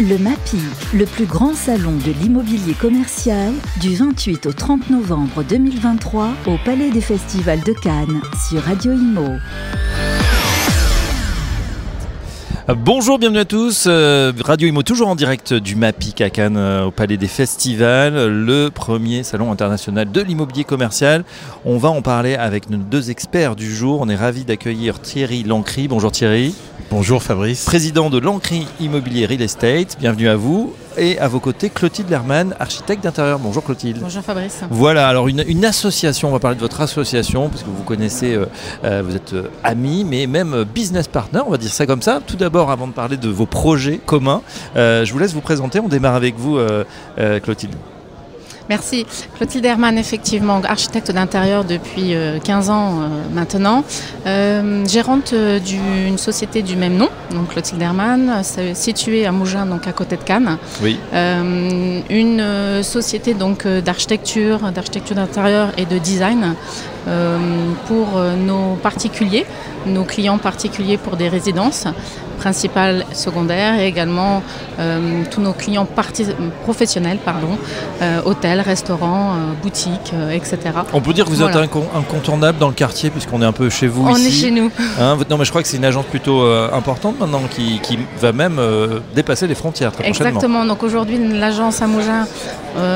Le MAPI, le plus grand salon de l'immobilier commercial, du 28 au 30 novembre 2023 au Palais des Festivals de Cannes sur Radio Imo. Bonjour, bienvenue à tous. Euh, Radio Imo toujours en direct du MAPIC à Cannes euh, au Palais des Festivals, le premier salon international de l'immobilier commercial. On va en parler avec nos deux experts du jour. On est ravis d'accueillir Thierry Lancry. Bonjour Thierry. Bonjour Fabrice. Président de Lancry Immobilier Real Estate. Bienvenue à vous. Et à vos côtés, Clotilde Lerman, architecte d'intérieur. Bonjour Clotilde. Bonjour Fabrice. Voilà, alors une, association, on va parler de votre association, parce que vous connaissez, euh, euh, vous êtes euh, amis, mais même business partner, on va dire ça comme ça. Tout d'abord, avant de parler de vos projets communs, je vous laisse vous présenter. On démarre avec vous, Clotilde. Merci. Clotilde Hermann, effectivement, architecte d'intérieur depuis 15 ans maintenant, gérante d'une société du même nom, donc Clotilde Hermann, située à Mougins, donc à côté de Cannes. Oui. une société donc d'architecture, d'architecture d'intérieur et de design pour nos particuliers, nos clients particuliers pour des résidences principales, secondaires et également euh, tous nos clients professionnels, pardon, euh, hôtels, restaurants, euh, boutiques, etc. On peut dire que vous êtes incontournable dans le quartier puisqu'on est un peu chez vous On est chez nous. Hein, non mais je crois que c'est une agence plutôt importante maintenant qui, qui va même dépasser les frontières très prochainement. Exactement. Donc aujourd'hui l'agence à Mougins,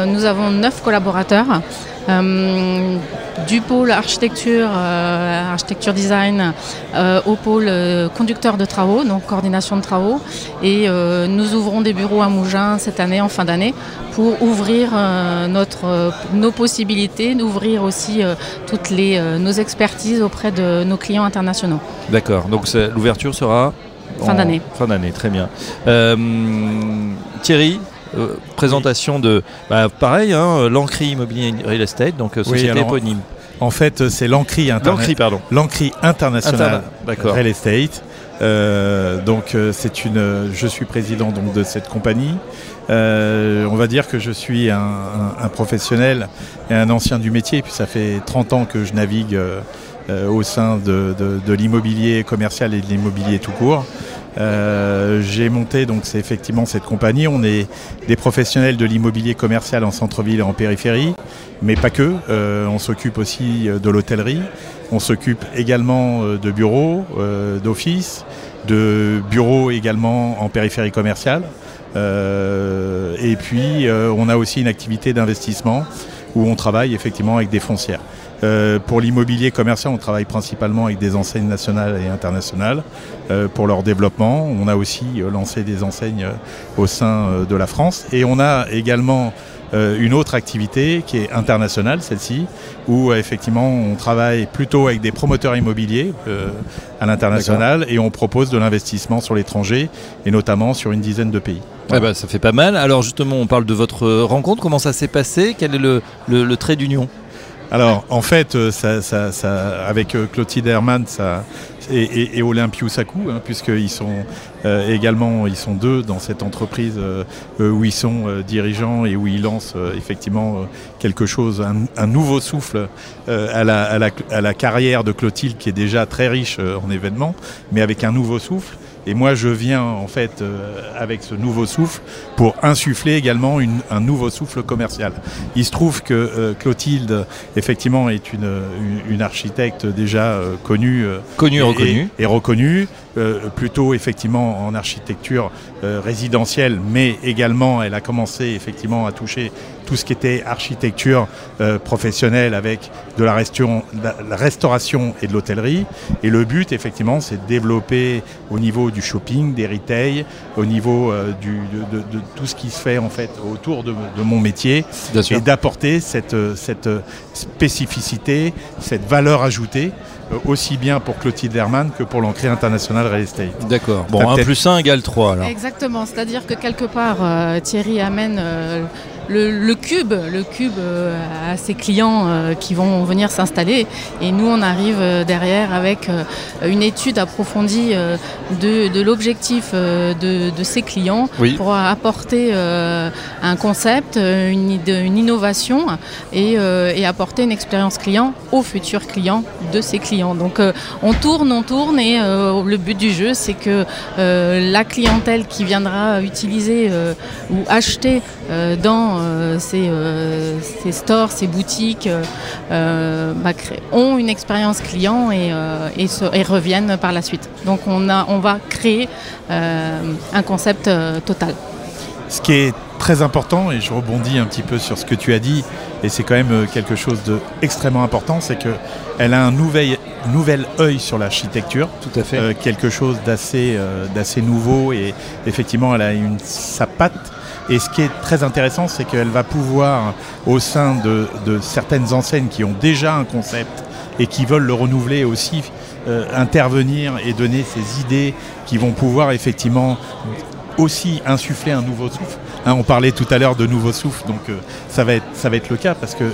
nous avons neuf collaborateurs. Euh, du pôle architecture, euh, architecture design euh, au pôle conducteur de travaux, donc coordination de travaux. Et nous ouvrons des bureaux à Mougins cette année, en fin d'année, pour ouvrir notre, nos possibilités, d'ouvrir aussi toutes les, nos expertises auprès de nos clients internationaux. D'accord, donc l'ouverture sera Fin d'année. Fin d'année, très bien. Thierry, présentation de, bah, pareil, hein, l'Ancri Immobilier Real Estate, donc euh, société éponyme. En fait, c'est l'Ancri pardon. International Real Estate. Euh, donc c'est une, je suis président donc de cette compagnie. on va dire que je suis un, professionnel et un ancien du métier. Puis ça fait 30 ans que je navigue au sein de, de l'immobilier commercial et de l'immobilier tout court. Euh, j'ai monté donc c'est effectivement cette compagnie. On est des professionnels de l'immobilier commercial en centre-ville et en périphérie, mais pas que. Euh, on s'occupe aussi euh, de l'hôtellerie. On s'occupe également de bureaux, d'offices, de bureaux également en périphérie commerciale. et puis on a aussi une activité d'investissement où on travaille effectivement avec des foncières. Euh, pour l'immobilier commercial, on travaille principalement avec des enseignes nationales et internationales euh, pour leur développement. On a aussi euh, lancé des enseignes au sein de la France et on a également une autre activité qui est internationale, celle-ci, où effectivement on travaille plutôt avec des promoteurs immobiliers à l'international et on propose de l'investissement sur l'étranger et notamment sur une dizaine de pays. Eh ben, ça fait pas mal. Alors justement, on parle de votre rencontre. Comment ça s'est passé? Quel est le trait d'union? Alors, en fait, euh, avec euh, Clotilde Hermann et, et, Sakou, hein, puisqu'ils sont euh, également ils sont deux dans cette entreprise où ils sont dirigeants et où ils lancent effectivement quelque chose, un, nouveau souffle à la, carrière de Clotilde qui est déjà très riche en événements, mais avec un nouveau souffle. Et moi, je viens en fait euh, avec ce nouveau souffle pour insuffler également un nouveau souffle commercial. Il se trouve que euh, Clotilde, effectivement, est une, une, architecte déjà euh, connue, connue et, et, reconnue, plutôt effectivement en architecture résidentielle, mais également elle a commencé effectivement à toucher tout ce qui était architecture euh, professionnelle avec de la, restauration et de l'hôtellerie. Et le but, effectivement, c'est de développer au niveau du shopping, des retail, au niveau euh, de, tout ce qui se fait en fait autour de, mon métier, et d'apporter cette, cette spécificité, cette valeur ajoutée euh, aussi bien pour Clotilde Hermann que pour l'entrée internationale Real Estate. D'accord. Bon, 1 plus 1 égale 3 alors. Exactement, c'est-à-dire que quelque part, Thierry amène le, cube, le cube euh, à ses clients euh, qui vont venir s'installer. Et nous, on arrive euh, derrière avec une étude approfondie de, l'objectif de, ces clients pour apporter un concept, une, une innovation et, apporter une expérience client aux futurs clients de ces clients. Donc on tourne, on tourne et le but du jeu, c'est que la clientèle qui viendra utiliser ou acheter dans euh, euh, ces, stores, ces boutiques euh, bah, ont une expérience client et, reviennent par la suite. Donc on, a, on va créer un concept total. Ce qui est très important, et je rebondis un petit peu sur ce que tu as dit, et c'est quand même quelque chose d'extrêmement important, c'est qu'elle a un nouvel, nouvel œil sur l'architecture. Tout à fait. quelque chose d'assez d'assez nouveau, et effectivement, elle a une, sa patte et ce qui est très intéressant, c'est qu'elle va pouvoir, au sein de, certaines enseignes qui ont déjà un concept et qui veulent le renouveler aussi, euh, intervenir et donner ces idées qui vont pouvoir effectivement aussi insuffler un nouveau souffle. Hein, on parlait tout à l'heure de nouveau souffle, donc euh, ça, va être, ça va être le cas parce que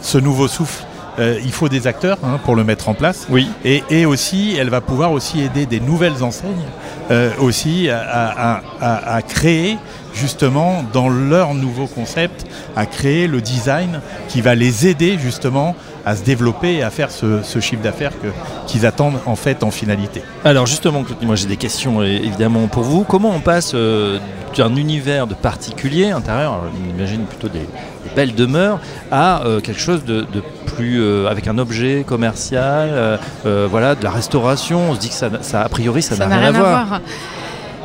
ce nouveau souffle, euh, il faut des acteurs hein, pour le mettre en place. Oui. Et, aussi, elle va pouvoir aussi aider des nouvelles enseignes aussi à, à, créer justement dans leur nouveau concept à créer le design qui va les aider justement à se développer et à faire ce, chiffre d'affaires qu'ils attendent en fait en finalité. Alors justement, moi j'ai des questions évidemment pour vous. Comment on passe euh, d'un univers de particulier intérieur, on imagine plutôt des, belles demeures, à euh, quelque chose de, plus euh, avec un objet commercial, voilà, de la restauration. On se dit que ça, a priori ça n'a rien, à voir.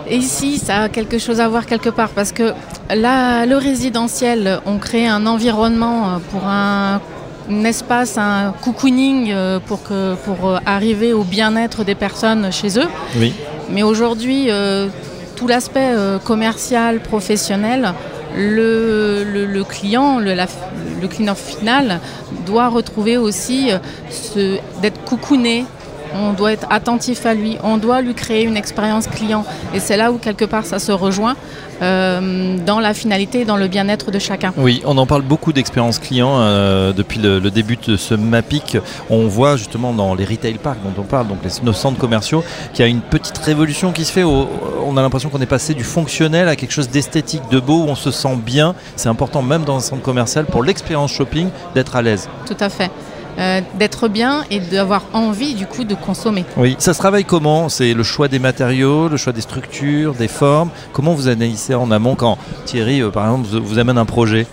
Et ici, ça a quelque chose à voir quelque part parce que là, le résidentiel, on crée un environnement pour un, espace, un cocooning euh, pour, que, pour euh, arriver au bien-être des personnes chez eux. Oui. Mais aujourd'hui, tout l'aspect commercial, professionnel, le, le, client, le, le, client final doit retrouver aussi d'être cocooné, on doit être attentif à lui, on doit lui créer une expérience client. Et c'est là où quelque part ça se rejoint euh, dans la finalité et dans le bien-être de chacun. Oui, on en parle beaucoup d'expérience client euh, depuis le, début de ce MAPIC. On voit justement dans les retail parks dont on parle, donc nos centres commerciaux, qu'il y a une petite révolution qui se fait. on a l'impression qu'on est passé du fonctionnel à quelque chose d'esthétique, de beau, où on se sent bien. C'est important même dans un centre commercial pour l'expérience shopping d'être à l'aise. Tout à fait. Euh, d'être bien et d'avoir envie du coup de consommer. Oui, ça se travaille comment? C'est le choix des matériaux, le choix des structures, des formes? Comment vous analysez en amont quand Thierry, euh, par exemple, vous, amène un projet?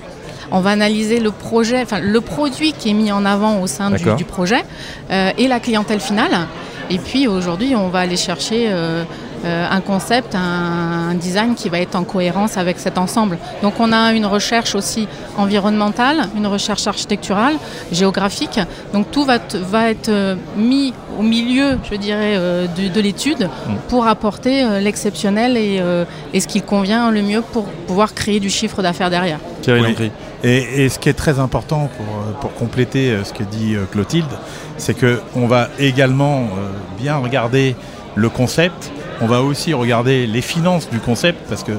On va analyser le projet, enfin le produit qui est mis en avant au sein du, projet euh, et la clientèle finale. Et puis aujourd'hui, on va aller chercher un concept, un, design qui va être en cohérence avec cet ensemble. Donc on a une recherche aussi environnementale, une recherche architecturale, géographique. Donc tout va, va être euh, mis au milieu, je dirais, euh, de, l'étude mm. pour apporter l'exceptionnel et, et, ce qui convient le mieux pour pouvoir créer du chiffre d'affaires derrière. et, et, ce qui est très important pour, pour compléter ce que dit Clotilde, c'est qu'on va également bien regarder le concept, on va aussi regarder les finances du concept parce que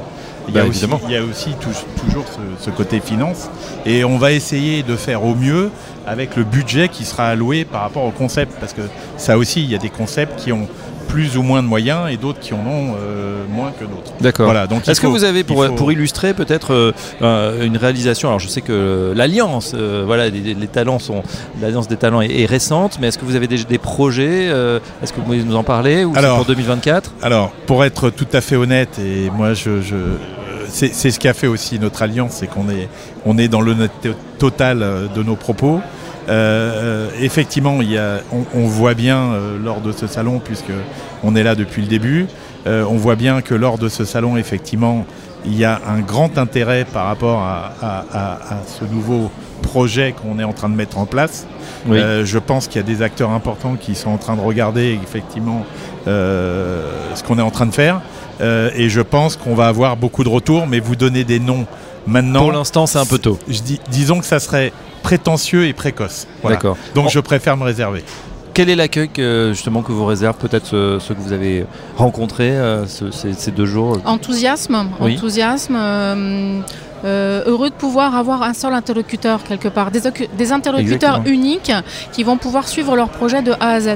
il y, a bah, aussi, il y a aussi toujours ce, côté finance. Et on va essayer de faire au mieux avec le budget qui sera alloué par rapport au concept parce que ça aussi il y a des concepts qui ont plus ou moins de moyens et d'autres qui en ont euh, moins que d'autres. D'accord. Voilà, donc Est-ce que vous avez, pour, pour illustrer peut-être euh, euh, une réalisation, alors je sais que l'alliance, voilà, les, talents sont, l'alliance des talents est, récente, mais est-ce que vous avez des, des projets Est-ce que vous pouvez nous en parler ou alors, pour 2024 Alors, pour être tout à fait honnête, et moi je, je c'est, ce qui a fait aussi notre alliance, c'est qu'on est, on est dans l'honnêteté totale de nos propos. Euh, effectivement, il y on, voit bien euh, lors de ce salon, puisque on est là depuis le début, euh, on voit bien que lors de ce salon, effectivement, il y a un grand intérêt par rapport à, ce nouveau projet qu'on est en train de mettre en place. je pense qu'il y a des acteurs importants qui sont en train de regarder effectivement ce qu'on est en train de faire. et je pense qu'on va avoir beaucoup de retours, mais vous donner des noms maintenant. Pour l'instant, c'est un peu tôt. disons que ça serait prétentieux et précoce. D'accord. Donc je préfère me réserver. Quel est l'accueil justement que vous réserve peut-être ceux, que vous avez rencontrés euh, ces, deux jours? Enthousiasme, enthousiasme. Euh, heureux de pouvoir avoir un seul interlocuteur quelque part, des, interlocuteurs uniques qui vont pouvoir suivre leur projet de A à Z.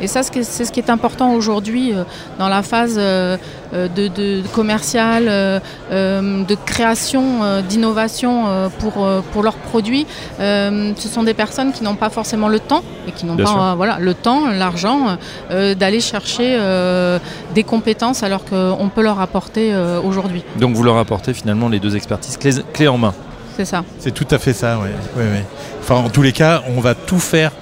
Et ça, c'est ce qui est important aujourd'hui dans la phase de, de, commerciale, de création, d'innovation pour, pour leurs produits. ce sont des personnes qui n'ont pas forcément le temps et qui n'ont pas voilà, le temps, l'argent d'aller chercher des compétences alors qu'on peut leur apporter aujourd'hui. Donc vous leur apportez finalement les deux expertises clés, en main. C'est ça. C'est tout à fait ça, oui. Enfin, en tous les cas, on va tout faire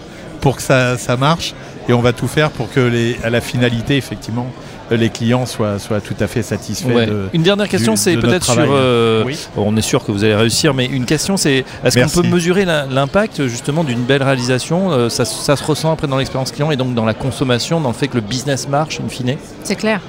pour que ça, marche et on va tout faire pour que les, à la finalité, effectivement, les clients soient, soient tout à fait satisfaits. une dernière question, c'est peut-être sur. Euh, on est sûr que vous allez réussir, mais une question, c'est est-ce qu'on peut mesurer l'impact justement d'une belle réalisation euh, ça, ça, se ressent après dans l'expérience client et donc dans la consommation, dans le fait que le business marche in fine? C'est clair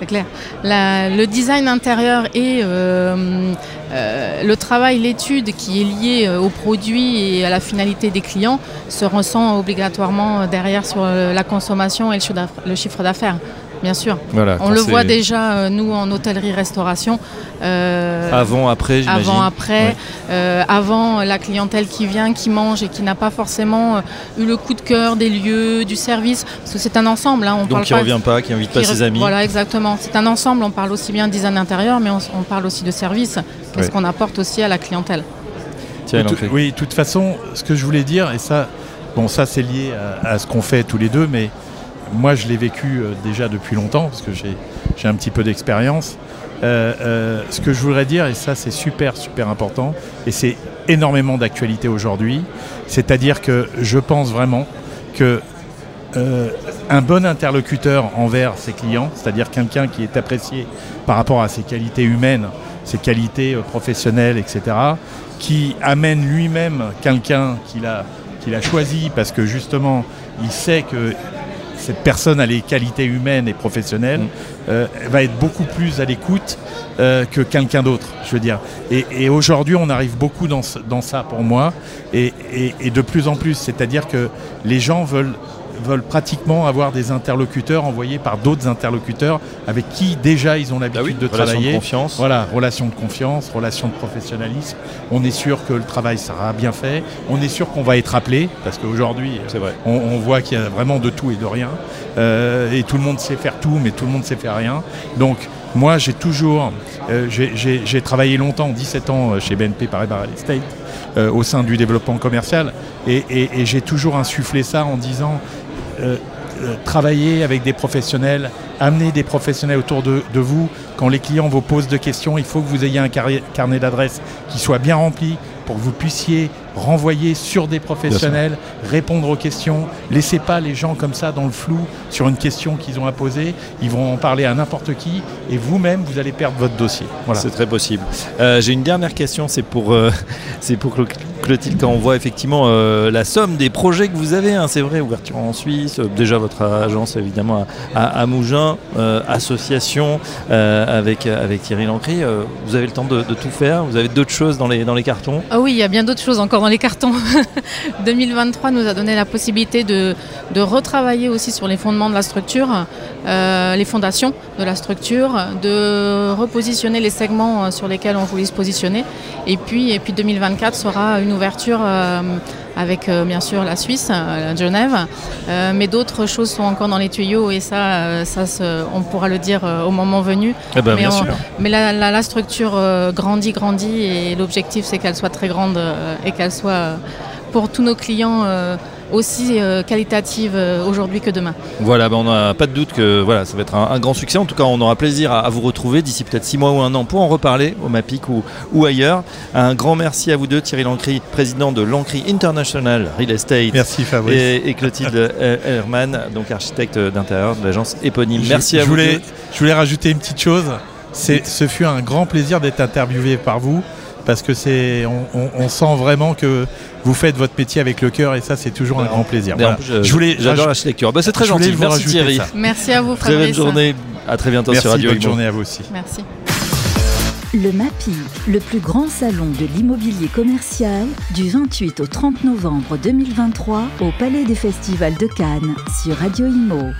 c'est clair. le design intérieur et euh, euh, le travail, l'étude qui est lié euh, au produit et à la finalité des clients se ressent obligatoirement derrière sur la consommation et le chiffre d'affaires bien sûr. on le voit déjà, euh, nous, en hôtellerie-restauration. Euh, avant, après, j'imagine. Avant, après. Euh, avant, la clientèle qui vient, qui mange et qui n'a pas forcément eu le coup de cœur des lieux, du service. Parce que c'est un ensemble. Hein, on Donc, qui ne revient pas, qui invite pas ses amis. Voilà, exactement. C'est un ensemble. On parle aussi bien de design intérieur, mais on, parle aussi de service. Qu'est-ce qu'on apporte aussi à la clientèle Oui, de toute façon, ce que je voulais dire, et ça, bon, ça c'est lié à ce qu'on fait tous les deux, mais moi, je l'ai vécu euh, déjà depuis longtemps, parce que j'ai un petit peu d'expérience. Euh, euh, ce que je voudrais dire, et ça c'est super super important, et c'est énormément d'actualité aujourd'hui, c'est-à-dire que je pense vraiment que un bon interlocuteur envers ses clients, c'est-à-dire quelqu'un qui est apprécié par rapport à ses qualités humaines, ses qualités professionnelles, etc., qui amène lui-même quelqu'un qu'il a, qu'il a choisi parce que justement il sait que cette personne a les qualités humaines et professionnelles, mm. euh, va être beaucoup plus à l'écoute euh, que quelqu'un d'autre, je veux dire. Et, aujourd'hui, on arrive beaucoup dans, ça pour moi, et, et de plus en plus. C'est-à-dire que les gens veulent veulent pratiquement avoir des interlocuteurs envoyés par d'autres interlocuteurs avec qui déjà ils ont bah l'habitude de travailler. De confiance. Voilà, relation de confiance, relation de professionnalisme. On est sûr que le travail sera bien fait. On est sûr qu'on va être appelé parce qu'aujourd'hui, on, on, voit qu'il y a vraiment de tout et de rien. Euh, et tout le monde sait faire tout, mais tout le monde sait faire rien. Donc moi, j'ai toujours, euh, j'ai travaillé longtemps, 17 ans euh, chez BNP Paribas Real Estate. au sein du développement commercial et, et j'ai toujours insufflé ça en disant euh, euh, travailler avec des professionnels, amener des professionnels autour de, vous. Quand les clients vous posent des questions, il faut que vous ayez un carnet d'adresses qui soit bien rempli pour que vous puissiez renvoyer sur des professionnels, répondre aux questions. Laissez pas les gens comme ça dans le flou sur une question qu'ils ont à poser. Ils vont en parler à n'importe qui et vous-même, vous allez perdre votre dossier. Voilà. C'est très possible. Euh, j'ai une dernière question, c'est pour, euh, c'est pour Clotilde, quand on voit effectivement euh, la somme des projets que vous avez, hein, c'est vrai, ouverture en Suisse, déjà votre agence évidemment à, Mougins, association avec, avec Thierry Lancry, vous avez le temps de, tout faire, vous avez d'autres choses dans les, dans les cartons? Ah oui, il y a bien d'autres choses encore dans les cartons. 2023 nous a donné la possibilité de, retravailler aussi sur les fondements de la structure, euh, les fondations de la structure, de repositionner les segments euh, sur lesquels on voulait se positionner. Et puis, et puis 2024 sera une ouverture euh, avec bien sûr la Suisse, Genève, mais d'autres choses sont encore dans les tuyaux et ça, ça on pourra le dire au moment venu. Eh ben, mais, la, structure grandit, grandit et l'objectif c'est qu'elle soit très grande et qu'elle soit pour tous nos clients euh, aussi euh, qualitative euh, aujourd'hui que demain. Voilà, ben, on n'a pas de doute que voilà, ça va être un, grand succès. En tout cas, on aura plaisir à, vous retrouver d'ici peut-être six mois ou un an pour en reparler au MAPIC ou, ou ailleurs. Un grand merci à vous deux, Thierry Lancry, président de Lancry International Real Estate. Merci Fabrice. Et, Clotilde Herman, donc architecte d'intérieur de l'agence éponyme. Merci à vous. Voulais, Je voulais rajouter une petite chose. Ce fut un grand plaisir d'être interviewé par vous parce que c'est, on, sent vraiment que vous faites votre métier avec le cœur et ça c'est toujours un grand plaisir. Je, voulais, j'adore l'architecture. Bah, c'est très gentil. Merci Thierry. Merci à vous. Très bonne journée. À très bientôt sur Radio. Bonne journée à vous aussi. Merci. Le MAPI, le plus grand salon de l'immobilier commercial, du 28 au 30 novembre 2023 au Palais des Festivals de Cannes sur Radio Imo.